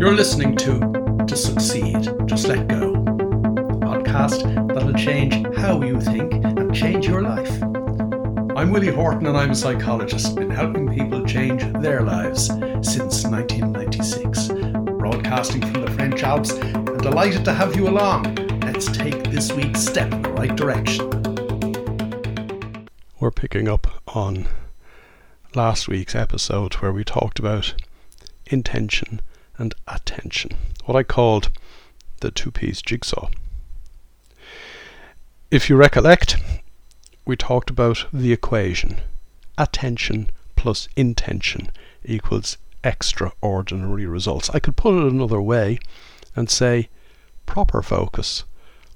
You're listening to To Succeed, Just Let Go, podcast that'll change how you think and change your life. I'm Willie Horton and I'm a psychologist, been helping people change their lives since 1996. Broadcasting from the French Alps and delighted to have you along. Let's take this week's step in the right direction. We're picking up on last week's episode where we talked about intention and attention, what I called the two piece jigsaw. If you recollect, we talked about the equation attention plus intention equals extraordinary results. I could put it another way and say proper focus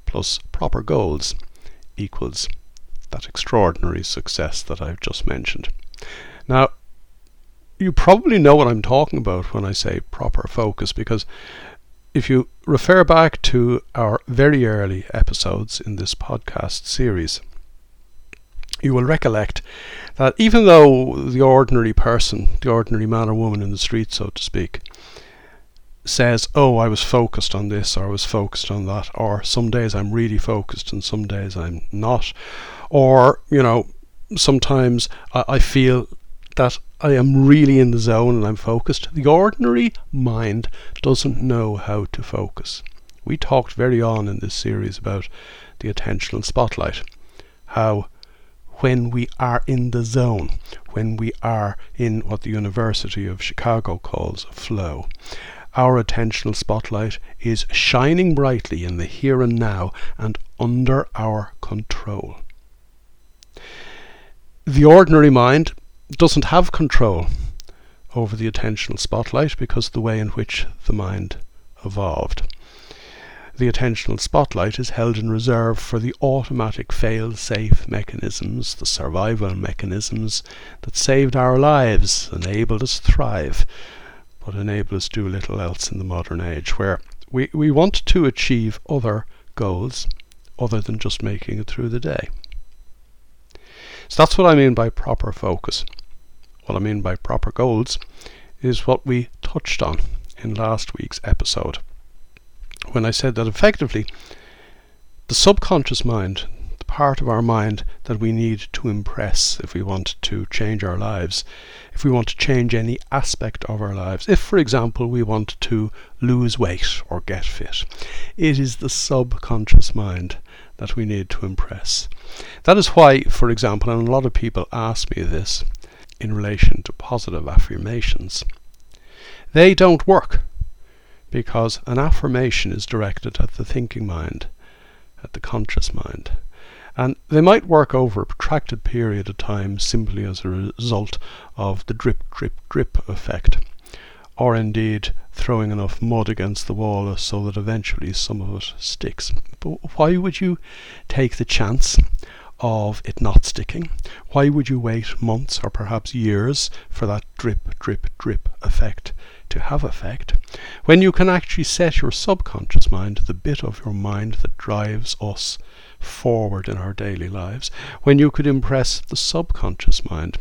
plus proper goals equals that extraordinary success that I've just mentioned. Now, you probably know what I'm talking about when I say proper focus because if you refer back to our very early episodes in this podcast series, you will recollect that even though the ordinary person, the ordinary man or woman in the street, so to speak, says, Oh, I was focused on this or I was focused on that, or some days I'm really focused and some days I'm not, or, you know, sometimes I, I feel that I am really in the zone and I'm focused. The ordinary mind doesn't know how to focus. We talked very on in this series about the attentional spotlight, how when we are in the zone, when we are in what the University of Chicago calls flow, our attentional spotlight is shining brightly in the here and now and under our control. The ordinary mind doesn't have control over the attentional spotlight because of the way in which the mind evolved. The attentional spotlight is held in reserve for the automatic fail safe mechanisms, the survival mechanisms that saved our lives, enabled us to thrive, but enable us to do little else in the modern age, where we, we want to achieve other goals other than just making it through the day. So that's what I mean by proper focus. What I mean by proper goals is what we touched on in last week's episode when I said that effectively the subconscious mind, the part of our mind that we need to impress if we want to change our lives, if we want to change any aspect of our lives, if, for example, we want to lose weight or get fit, it is the subconscious mind that we need to impress. That is why, for example, and a lot of people ask me this, in relation to positive affirmations. They don't work because an affirmation is directed at the thinking mind, at the conscious mind. And they might work over a protracted period of time simply as a result of the drip, drip, drip effect, or indeed throwing enough mud against the wall so that eventually some of it sticks. But why would you take the chance of it not sticking? Why would you wait months or perhaps years for that drip, drip, drip effect to have effect when you can actually set your subconscious mind, the bit of your mind that drives us forward in our daily lives, when you could impress the subconscious mind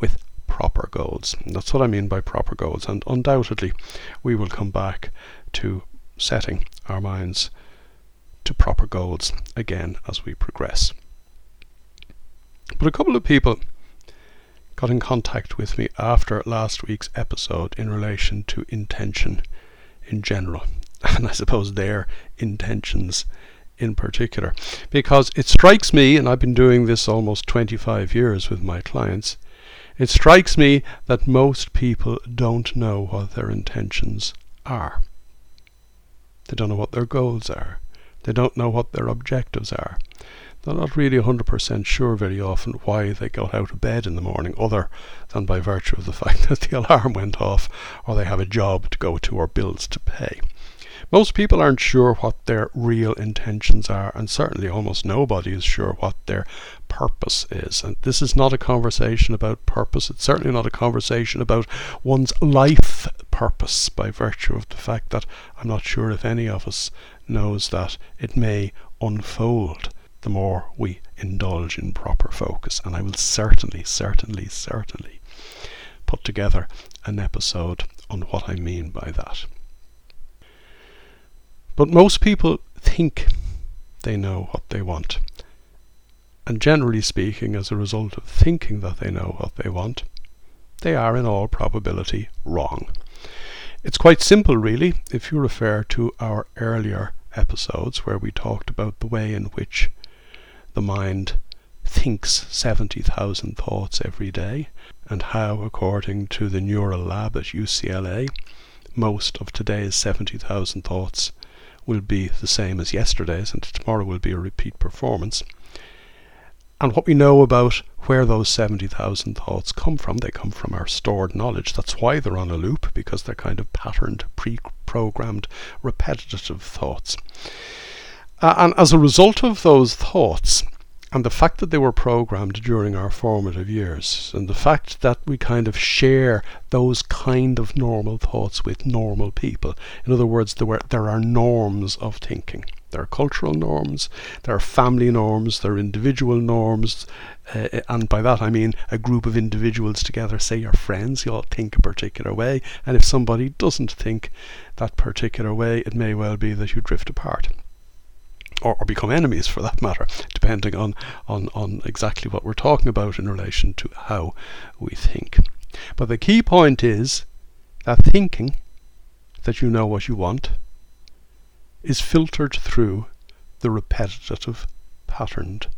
with proper goals. And that's what I mean by proper goals, and undoubtedly we will come back to setting our minds to proper goals again as we progress. But a couple of people got in contact with me after last week's episode in relation to intention in general, and I suppose their intentions in particular. Because it strikes me, and I've been doing this almost 25 years with my clients, it strikes me that most people don't know what their intentions are. They don't know what their goals are. They don't know what their objectives are. They're not really 100% sure very often why they got out of bed in the morning, other than by virtue of the fact that the alarm went off, or they have a job to go to, or bills to pay. Most people aren't sure what their real intentions are, and certainly almost nobody is sure what their purpose is. And this is not a conversation about purpose, it's certainly not a conversation about one's life purpose, by virtue of the fact that I'm not sure if any of us knows that it may unfold the more we indulge in proper focus. And I will certainly, certainly, certainly put together an episode on what I mean by that. But most people think they know what they want. And generally speaking, as a result of thinking that they know what they want, they are in all probability wrong. It's quite simple, really, if you refer to our earlier episodes where we talked about the way in which the mind thinks 70,000 thoughts every day, and how, according to the Neural Lab at UCLA, most of today's 70,000 thoughts will be the same as yesterday's, and tomorrow will be a repeat performance. And what we know about where those 70,000 thoughts come from, they come from our stored knowledge. That's why they're on a loop, because they're kind of patterned, pre programmed, repetitive thoughts. Uh, and as a result of those thoughts, and the fact that they were programmed during our formative years, and the fact that we kind of share those kind of normal thoughts with normal people. In other words, there, were, there are norms of thinking. There are cultural norms, there are family norms, there are individual norms, uh, and by that I mean a group of individuals together, say your friends, you all think a particular way, and if somebody doesn't think that particular way, it may well be that you drift apart or, or become enemies for that matter, depending on, on, on exactly what we're talking about in relation to how we think. But the key point is that thinking that you know what you want is filtered through the repetitive, patterned,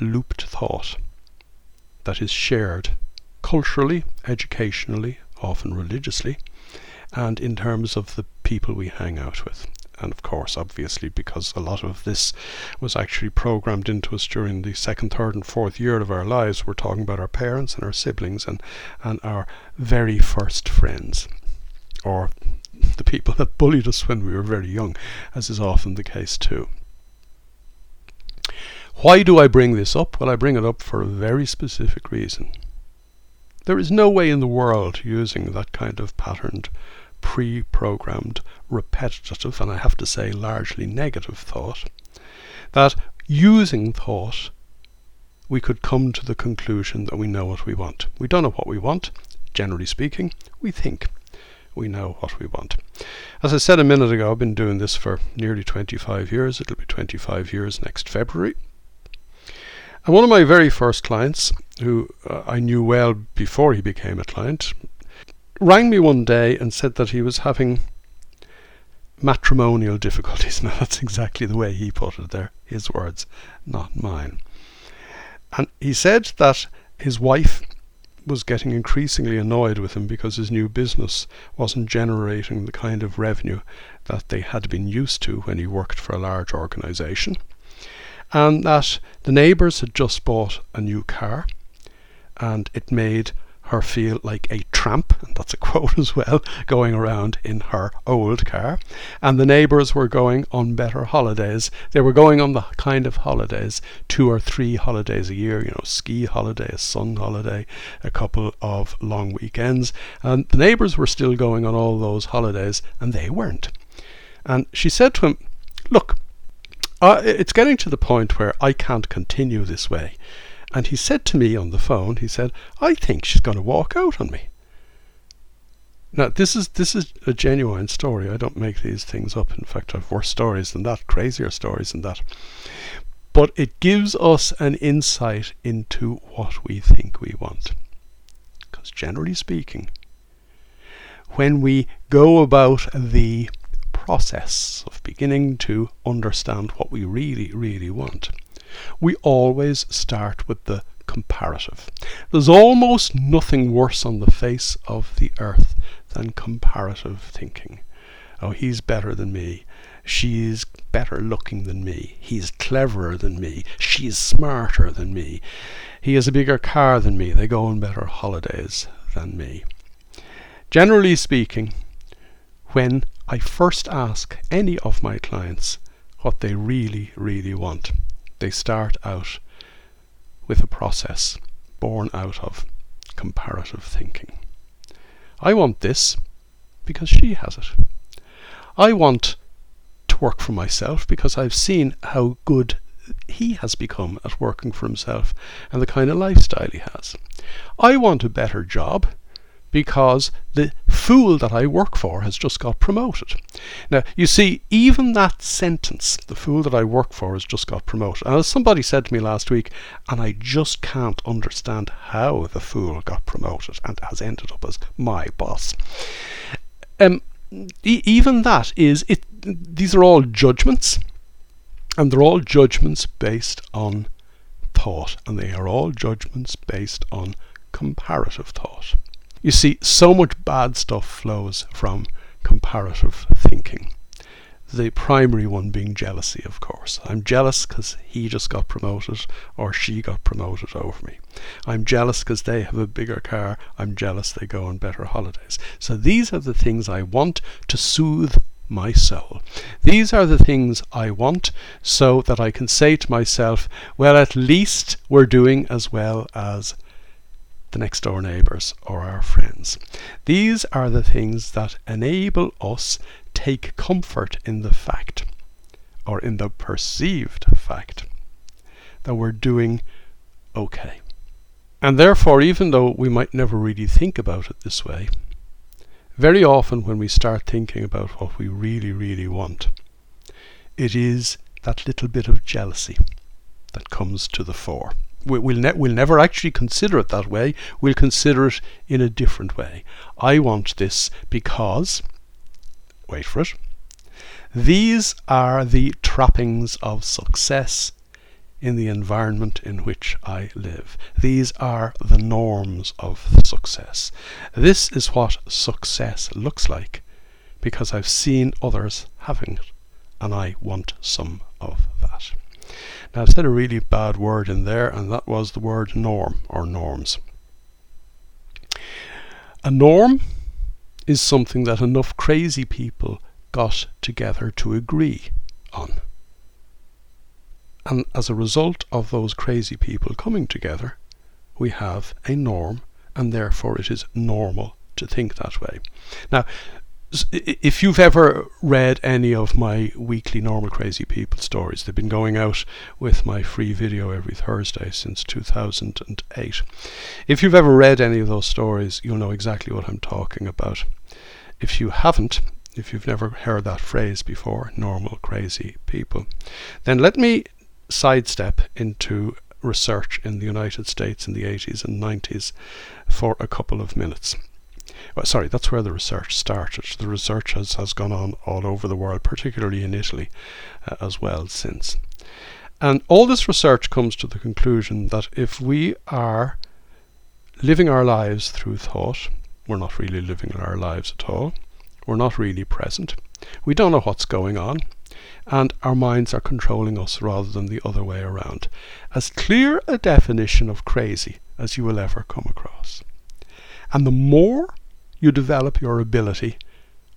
looped thought that is shared culturally, educationally, often religiously, and in terms of the people we hang out with and of course, obviously, because a lot of this was actually programmed into us during the second, third, and fourth year of our lives, we're talking about our parents and our siblings and, and our very first friends, or the people that bullied us when we were very young, as is often the case too. Why do I bring this up? Well, I bring it up for a very specific reason. There is no way in the world using that kind of patterned pre programmed, repetitive, and I have to say largely negative thought, that using thought we could come to the conclusion that we know what we want. We don't know what we want, generally speaking, we think we know what we want. As I said a minute ago, I've been doing this for nearly 25 years. It'll be 25 years next February. And one of my very first clients, who uh, I knew well before he became a client, rang me one day and said that he was having matrimonial difficulties. Now, that's exactly the way he put it there, his words, not mine. And he said that his wife was getting increasingly annoyed with him because his new business wasn't generating the kind of revenue that they had been used to when he worked for a large organization. And that the neighbours had just bought a new car and it made her feel like a tramp, and that's a quote as well, going around in her old car. And the neighbours were going on better holidays. They were going on the kind of holidays, two or three holidays a year, you know, ski holiday, a sun holiday, a couple of long weekends. And the neighbours were still going on all those holidays, and they weren't. And she said to him, Look, uh, it's getting to the point where I can't continue this way. And he said to me on the phone, he said, I think she's going to walk out on me. Now this is this is a genuine story. I don't make these things up. In fact, I've worse stories than that, crazier stories than that. But it gives us an insight into what we think we want. Because generally speaking, when we go about the process of beginning to understand what we really, really want, we always start with the comparative. There's almost nothing worse on the face of the earth than comparative thinking. Oh, he's better than me. She's better looking than me. He's cleverer than me. She's smarter than me. He has a bigger car than me. They go on better holidays than me. Generally speaking, when I first ask any of my clients what they really, really want, they start out with a process born out of comparative thinking. I want this because she has it. I want to work for myself because I've seen how good he has become at working for himself and the kind of lifestyle he has. I want a better job because the fool that I work for has just got promoted. Now, you see, even that sentence, the fool that I work for has just got promoted. And as somebody said to me last week, and I just can't understand how the fool got promoted and has ended up as my boss. Um, e- even that is it. These are all judgments, and they're all judgments based on thought, and they are all judgments based on comparative thought. You see, so much bad stuff flows from comparative thinking. The primary one being jealousy, of course. I'm jealous because he just got promoted or she got promoted over me. I'm jealous because they have a bigger car. I'm jealous they go on better holidays. So these are the things I want to soothe my soul. These are the things I want so that I can say to myself, well, at least we're doing as well as the next door neighbours or our friends. These are the things that enable us take comfort in the fact or in the perceived fact that we're doing okay. And therefore, even though we might never really think about it this way, very often when we start thinking about what we really, really want, it is that little bit of jealousy that comes to the fore we'll, ne- we'll never actually consider it that way. We'll consider it in a different way. I want this because, wait for it, these are the trappings of success in the environment in which I live. These are the norms of success. This is what success looks like because I've seen others having it and I want some of that. Now, I've said a really bad word in there, and that was the word norm or norms. A norm is something that enough crazy people got together to agree on. And as a result of those crazy people coming together, we have a norm, and therefore it is normal to think that way. Now, if you've ever read any of my weekly Normal Crazy People stories, they've been going out with my free video every Thursday since 2008. If you've ever read any of those stories, you'll know exactly what I'm talking about. If you haven't, if you've never heard that phrase before, normal crazy people, then let me sidestep into research in the United States in the 80s and 90s for a couple of minutes well, sorry, that's where the research started. The research has, has gone on all over the world, particularly in Italy uh, as well since. And all this research comes to the conclusion that if we are living our lives through thought, we're not really living our lives at all. We're not really present. We don't know what's going on. And our minds are controlling us rather than the other way around. As clear a definition of crazy as you will ever come across. And the more you develop your ability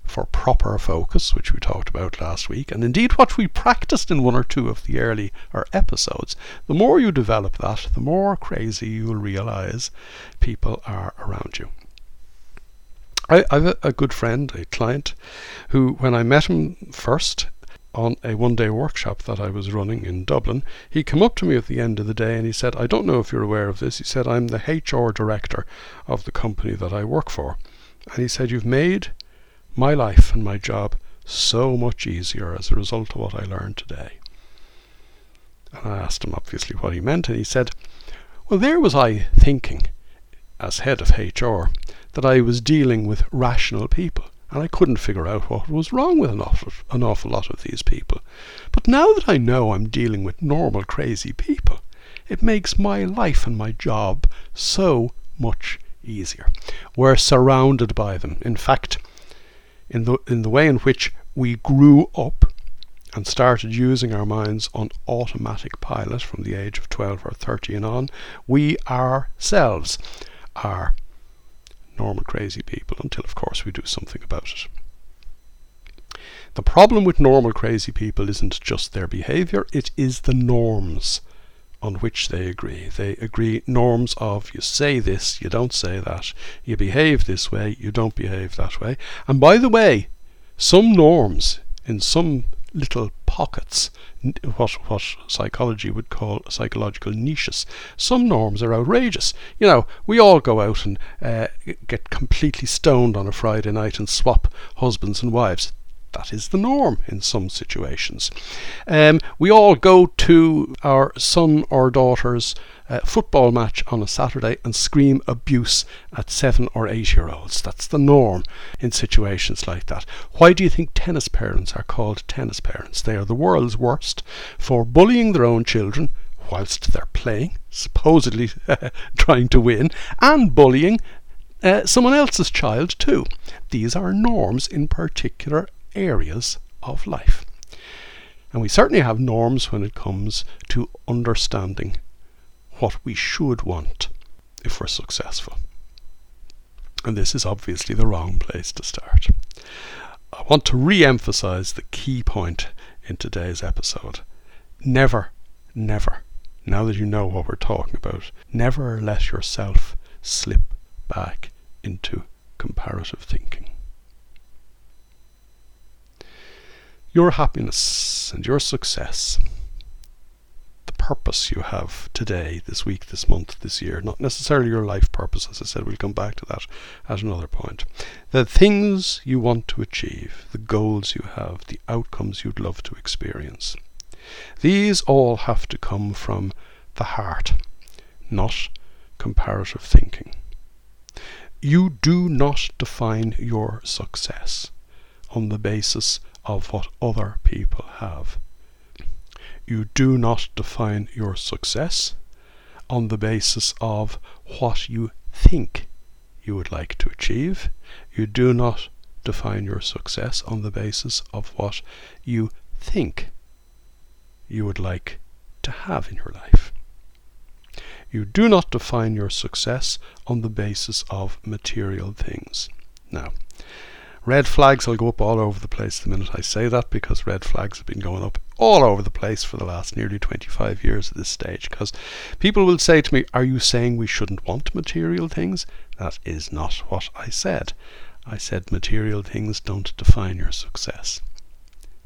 for proper focus, which we talked about last week, and indeed what we practiced in one or two of the earlier episodes, the more you develop that, the more crazy you'll realize people are around you. I, I have a, a good friend, a client, who, when I met him first, on a one day workshop that I was running in Dublin, he came up to me at the end of the day and he said, I don't know if you're aware of this. He said, I'm the HR director of the company that I work for. And he said, You've made my life and my job so much easier as a result of what I learned today. And I asked him obviously what he meant, and he said, Well, there was I thinking, as head of HR, that I was dealing with rational people and I couldn't figure out what was wrong with an awful, an awful lot of these people. But now that I know I'm dealing with normal, crazy people, it makes my life and my job so much easier. We're surrounded by them. In fact, in the, in the way in which we grew up and started using our minds on automatic pilot from the age of 12 or 13 and on, we ourselves are normal crazy people until, of course, we do something about it. The problem with normal crazy people isn't just their behavior, it is the norms on which they agree. They agree norms of you say this, you don't say that, you behave this way, you don't behave that way. And by the way, some norms in some little pockets, what what psychology would call psychological niches. Some norms are outrageous. You know, we all go out and uh, get completely stoned on a Friday night and swap husbands and wives. That is the norm in some situations. Um, we all go to our son or daughter's uh, football match on a Saturday and scream abuse at seven or eight year olds. That's the norm in situations like that. Why do you think tennis parents are called tennis parents? They are the world's worst for bullying their own children whilst they're playing, supposedly trying to win, and bullying uh, someone else's child too. These are norms in particular areas of life. And we certainly have norms when it comes to understanding what we should want if we're successful. And this is obviously the wrong place to start. I want to re emphasize the key point in today's episode. Never, never, now that you know what we're talking about, never let yourself slip back into comparative thinking. Your happiness and your success, the purpose you have today, this week, this month, this year, not necessarily your life purpose, as I said, we'll come back to that at another point. The things you want to achieve, the goals you have, the outcomes you'd love to experience. These all have to come from the heart, not comparative thinking. You do not define your success on the basis of what other people have. You do not define your success on the basis of what you think you would like to achieve. You do not define your success on the basis of what you think you would like to have in your life. You do not define your success on the basis of material things. Now, Red flags will go up all over the place the minute I say that because red flags have been going up all over the place for the last nearly 25 years at this stage. Because people will say to me, Are you saying we shouldn't want material things? That is not what I said. I said material things don't define your success.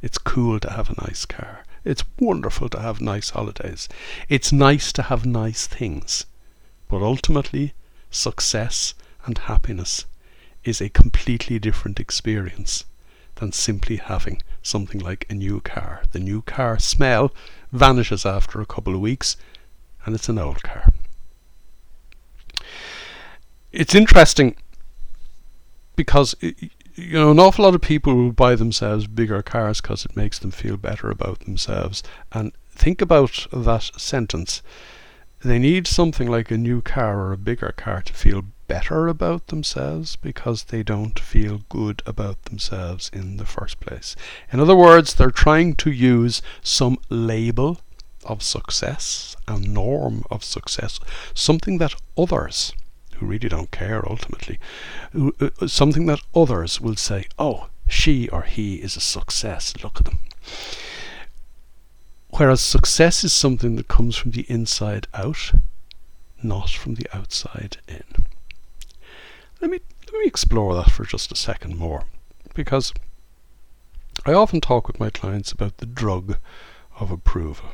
It's cool to have a nice car. It's wonderful to have nice holidays. It's nice to have nice things. But ultimately, success and happiness is a completely different experience than simply having something like a new car. The new car smell vanishes after a couple of weeks and it's an old car. It's interesting because you know an awful lot of people will buy themselves bigger cars because it makes them feel better about themselves and think about that sentence they need something like a new car or a bigger car to feel better about themselves because they don't feel good about themselves in the first place. In other words, they're trying to use some label of success, a norm of success, something that others, who really don't care ultimately, uh, something that others will say, oh, she or he is a success, look at them. Whereas success is something that comes from the inside out, not from the outside in. Let me let me explore that for just a second more, because I often talk with my clients about the drug of approval.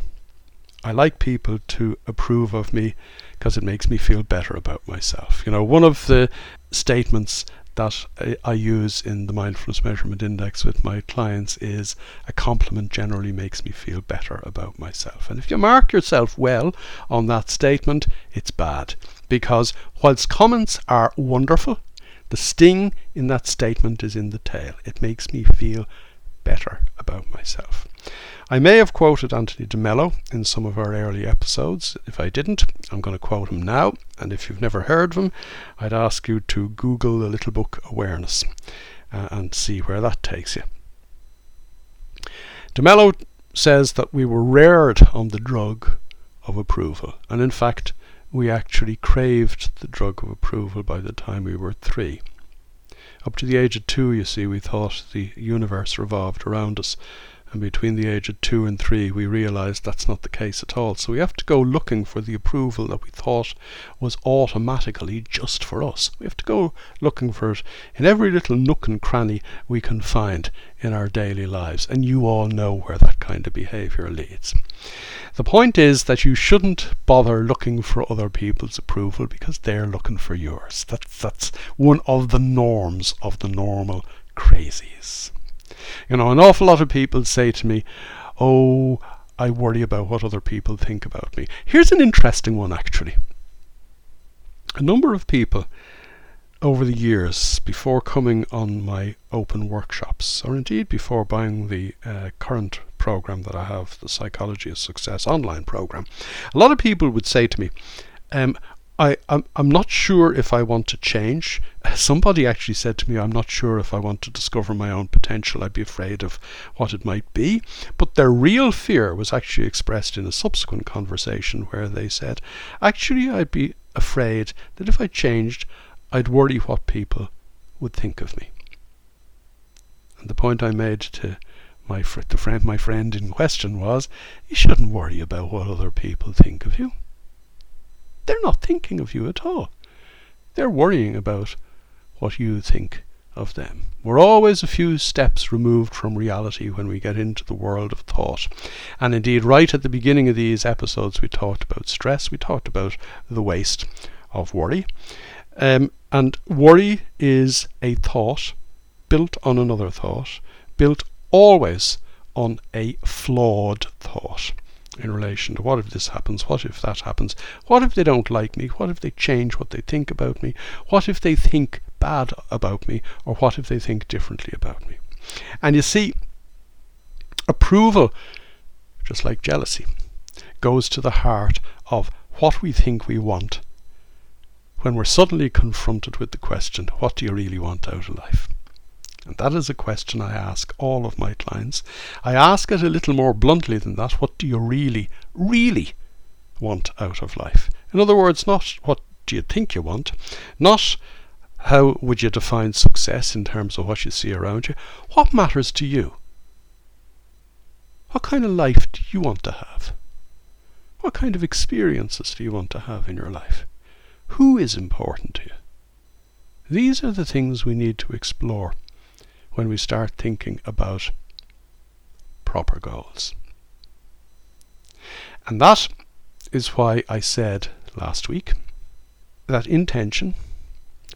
I like people to approve of me because it makes me feel better about myself. You know, one of the statements that I, I, use in the Mindfulness Measurement Index with my clients is a compliment generally makes me feel better about myself. And if you mark yourself well on that statement, it's bad. Because whilst comments are wonderful, the sting in that statement is in the tail. It makes me feel better about myself. I may have quoted Anthony DeMello in some of our early episodes. If I didn't, I'm going to quote him now. And if you've never heard of him, I'd ask you to Google the little book Awareness uh, and see where that takes you. DeMello says that we were reared on the drug of approval. And in fact, we actually craved the drug of approval by the time we were three. Up to the age of two, you see, we thought the universe revolved around us, And between the age of two and three, we realized that's not the case at all. So we have to go looking for the approval that we thought was automatically just for us. We have to go looking for it in every little nook and cranny we can find in our daily lives. And you all know where that kind of behavior leads. The point is that you shouldn't bother looking for other people's approval because they're looking for yours. That's, that's one of the norms of the normal crazies. You know, an awful lot of people say to me, Oh, I worry about what other people think about me. Here's an interesting one, actually. A number of people over the years, before coming on my open workshops, or indeed before buying the uh, current program that I have, the Psychology of Success online program, a lot of people would say to me, um, I, I'm, I'm not sure if I want to change. Somebody actually said to me, I'm not sure if I want to discover my own potential. I'd be afraid of what it might be. But their real fear was actually expressed in a subsequent conversation where they said, Actually, I'd be afraid that if I changed, I'd worry what people would think of me. And the point I made to my fr- the friend, my friend in question was, you shouldn't worry about what other people think of you. They're not thinking of you at all. They're worrying about what you think of them. We're always a few steps removed from reality when we get into the world of thought. And indeed, right at the beginning of these episodes, we talked about stress, we talked about the waste of worry. Um, and worry is a thought built on another thought, built always on a flawed thought in relation to what if this happens, what if that happens, what if they don't like me, what if they change what they think about me, what if they think bad about me, or what if they think differently about me. And you see, approval, just like jealousy, goes to the heart of what we think we want when we're suddenly confronted with the question, what do you really want out of life? And that is a question I ask all of my clients. I ask it a little more bluntly than that. What do you really, really want out of life? In other words, not what do you think you want, not how would you define success in terms of what you see around you. What matters to you? What kind of life do you want to have? What kind of experiences do you want to have in your life? Who is important to you? These are the things we need to explore when we start thinking about proper goals. And that is why I said last week that intention,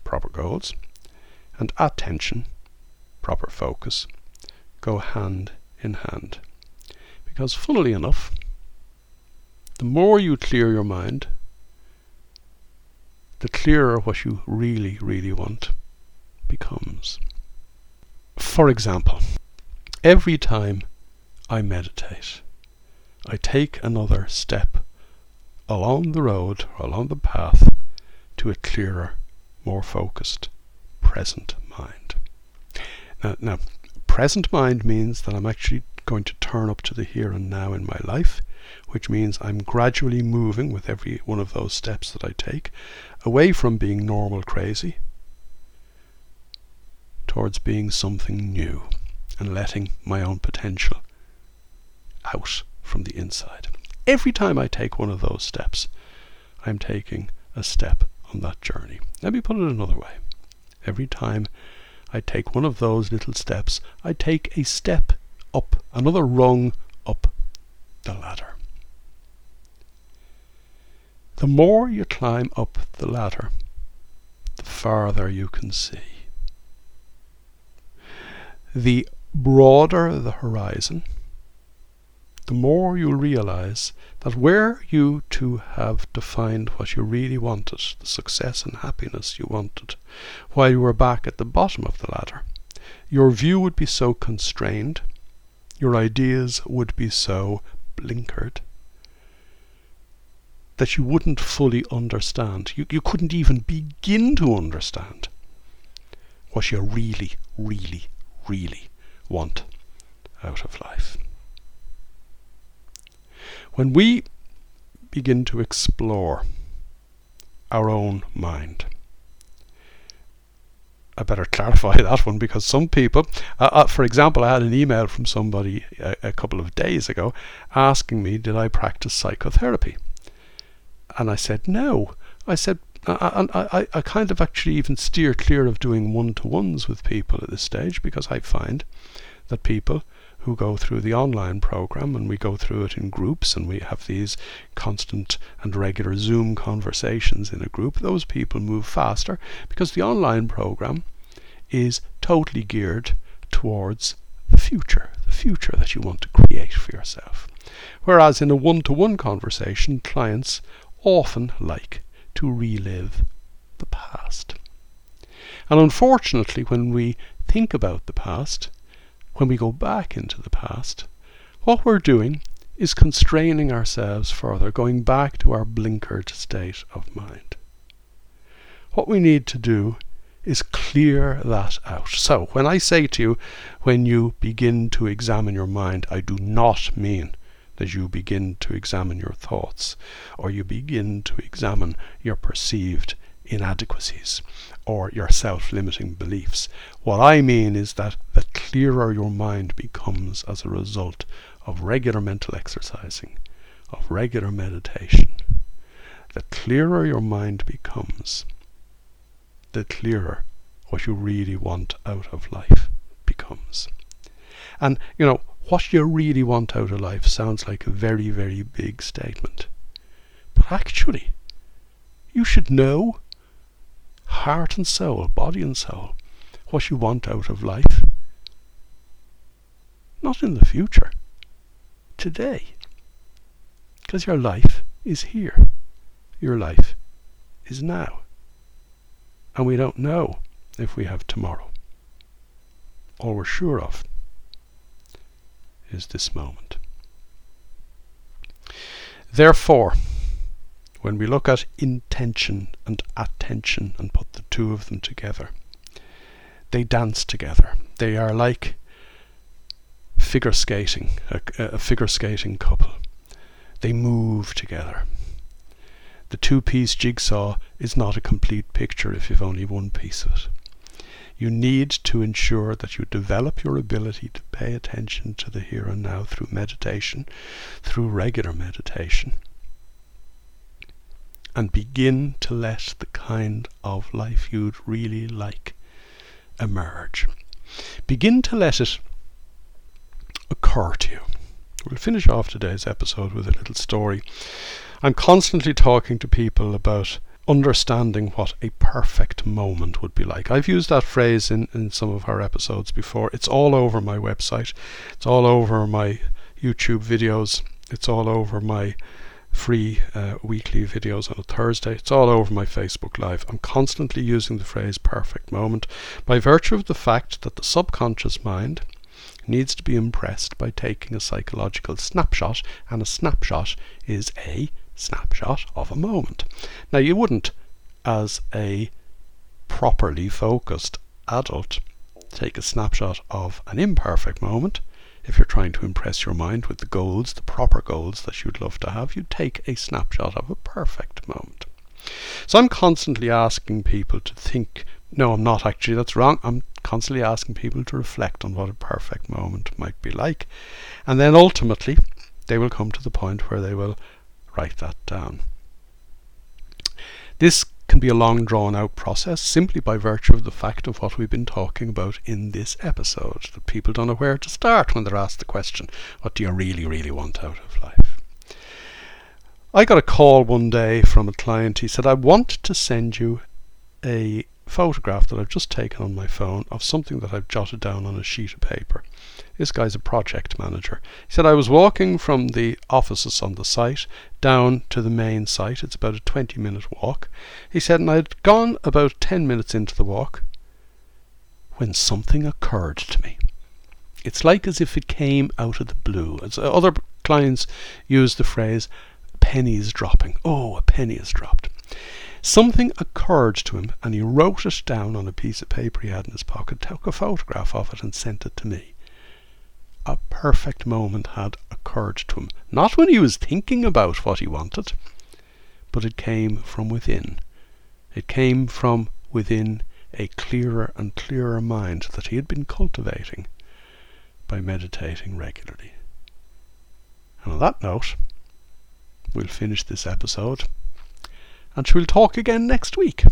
proper goals, and attention, proper focus, go hand in hand. Because, funnily enough, the more you clear your mind, the clearer what you really, really want becomes. For example, every time I meditate, I take another step along the road along the path to a clearer, more focused, present mind. Now, now, present mind means that I'm actually going to turn up to the here and now in my life, which means I'm gradually moving with every one of those steps that I take away from being normal crazy towards being something new and letting my own potential out from the inside. Every time I take one of those steps, I'm taking a step on that journey. Let me put it another way. Every time I take one of those little steps, I take a step up, another rung up the ladder. The more you climb up the ladder, the farther you can see the broader the horizon, the more you'll realize that where you to have defined what you really wanted, the success and happiness you wanted, while you were back at the bottom of the ladder, your view would be so constrained, your ideas would be so blinkered, that you wouldn't fully understand. You, you couldn't even begin to understand what you really, really, really want out of life. When we begin to explore our own mind, I better clarify that one because some people, uh, uh, for example, I had an email from somebody a, a couple of days ago asking me, did I practice psychotherapy? And I said, no. I said, Uh, uh, I, I, I kind of actually even steer clear of doing one to ones with people at this stage because I find that people who go through the online program and we go through it in groups and we have these constant and regular Zoom conversations in a group, those people move faster because the online program is totally geared towards the future, the future that you want to create for yourself. Whereas in a one to one conversation, clients often like to relive the past. And unfortunately, when we think about the past, when we go back into the past, what we're doing is constraining ourselves further, going back to our blinkered state of mind. What we need to do is clear that out. So, when I say to you, when you begin to examine your mind, I do not mean that you begin to examine your thoughts or you begin to examine your perceived inadequacies or your self limiting beliefs. What I mean is that the clearer your mind becomes as a result of regular mental exercising, of regular meditation, the clearer your mind becomes, the clearer what you really want out of life becomes. And, you know, what you really want out of life sounds like a very, very big statement. But actually, you should know heart and soul, body and soul, what you want out of life. Not in the future, today. Because your life is here. Your life is now. And we don't know if we have tomorrow. All we're sure of is this moment. Therefore, when we look at intention and attention and put the two of them together, they dance together. They are like figure skating, a, a figure skating couple. They move together. The two piece jigsaw is not a complete picture if you've only one piece of it. You need to ensure that you develop your ability to pay attention to the here and now through meditation, through regular meditation, and begin to let the kind of life you'd really like emerge. Begin to let it occur to you. We'll finish off today's episode with a little story. I'm constantly talking to people about understanding what a perfect moment would be like. I've used that phrase in, in some of our episodes before. It's all over my website, it's all over my YouTube videos, it's all over my free uh, weekly videos on a Thursday. It's all over my Facebook Live. I'm constantly using the phrase perfect moment by virtue of the fact that the subconscious mind needs to be impressed by taking a psychological snapshot, and a snapshot is a snapshot of a moment. Now, you wouldn't, as a properly focused adult, take a snapshot of an imperfect moment if you're trying to impress your mind with the goals, the proper goals that you'd love to have, you take a snapshot of a perfect moment. So I'm constantly asking people to think, no, I'm not actually, that's wrong. I'm constantly asking people to reflect on what a perfect moment might be like. And then ultimately, they will come to the point where they will write that down. This can be a long drawn out process simply by virtue of the fact of what we've been talking about in this episode that people don't know where to start when they're asked the question, What do you really, really want out of life? I got a call one day from a client. He said, I want to send you a photograph that I've just taken on my phone of something that I've jotted down on a sheet of paper. This guy's a project manager. He said, I was walking from the offices on the site down to the main site. It's about a 20 minute walk. He said, and I'd gone about 10 minutes into the walk when something occurred to me. It's like as if it came out of the blue. As uh, other clients use the phrase, pennies dropping. Oh, a penny has dropped. Something occurred to him, and he wrote it down on a piece of paper he had in his pocket, took a photograph of it, and sent it to me a perfect moment had occurred to him. Not when he was thinking about what he wanted, but it came from within. It came from within a clearer and clearer mind that he had been cultivating by meditating regularly. And on that note, we'll finish this episode and we'll talk again next week.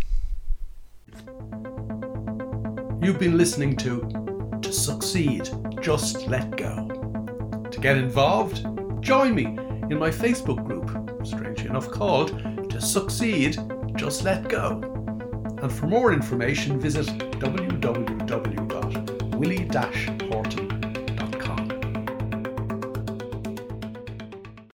You've been listening to Succeed, Just Let Go. To get involved, join me in my Facebook group, strangely enough called To Succeed, Just Let Go. And for more information, visit www.willie-horton.com.